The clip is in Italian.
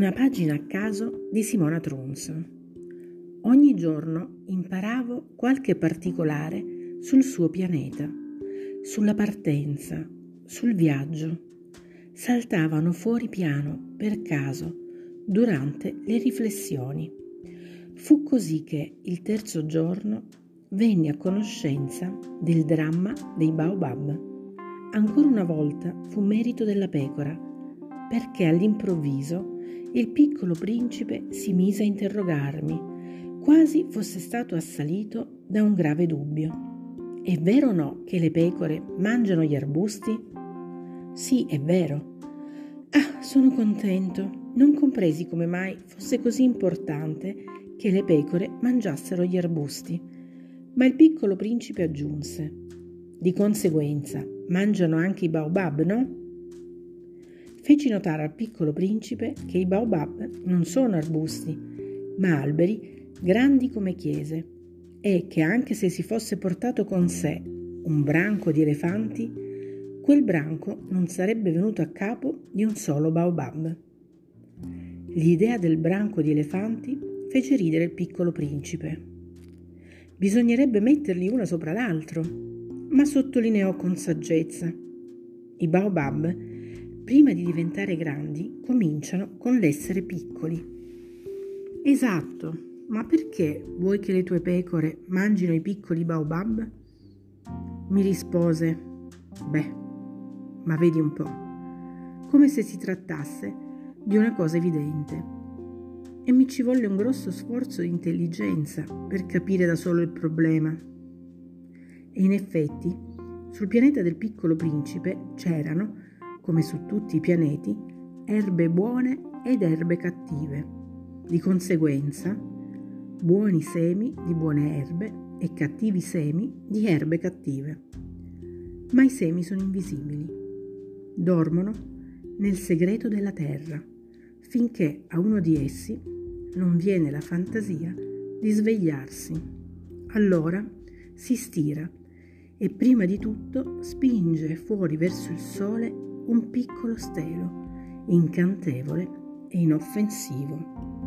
Una pagina a caso di Simona Trunz. Ogni giorno imparavo qualche particolare sul suo pianeta, sulla partenza, sul viaggio. Saltavano fuori piano per caso durante le riflessioni. Fu così che il terzo giorno venni a conoscenza del dramma dei Baobab. Ancora una volta fu merito della pecora, perché all'improvviso il piccolo principe si mise a interrogarmi, quasi fosse stato assalito da un grave dubbio. È vero o no che le pecore mangiano gli arbusti? Sì, è vero. Ah, sono contento. Non compresi come mai fosse così importante che le pecore mangiassero gli arbusti. Ma il piccolo principe aggiunse: Di conseguenza, mangiano anche i baobab, no? Feci notare al piccolo principe che i baobab non sono arbusti, ma alberi grandi come chiese, e che anche se si fosse portato con sé un branco di elefanti, quel branco non sarebbe venuto a capo di un solo baobab. L'idea del branco di elefanti fece ridere il piccolo principe. Bisognerebbe metterli uno sopra l'altro, ma sottolineò con saggezza. I baobab prima di diventare grandi, cominciano con l'essere piccoli. Esatto, ma perché vuoi che le tue pecore mangino i piccoli baobab? Mi rispose, beh, ma vedi un po', come se si trattasse di una cosa evidente. E mi ci volle un grosso sforzo di intelligenza per capire da solo il problema. E in effetti, sul pianeta del piccolo principe c'erano come su tutti i pianeti, erbe buone ed erbe cattive. Di conseguenza, buoni semi di buone erbe e cattivi semi di erbe cattive. Ma i semi sono invisibili. Dormono nel segreto della terra, finché a uno di essi non viene la fantasia di svegliarsi. Allora si stira e prima di tutto spinge fuori verso il sole un piccolo stelo, incantevole e inoffensivo.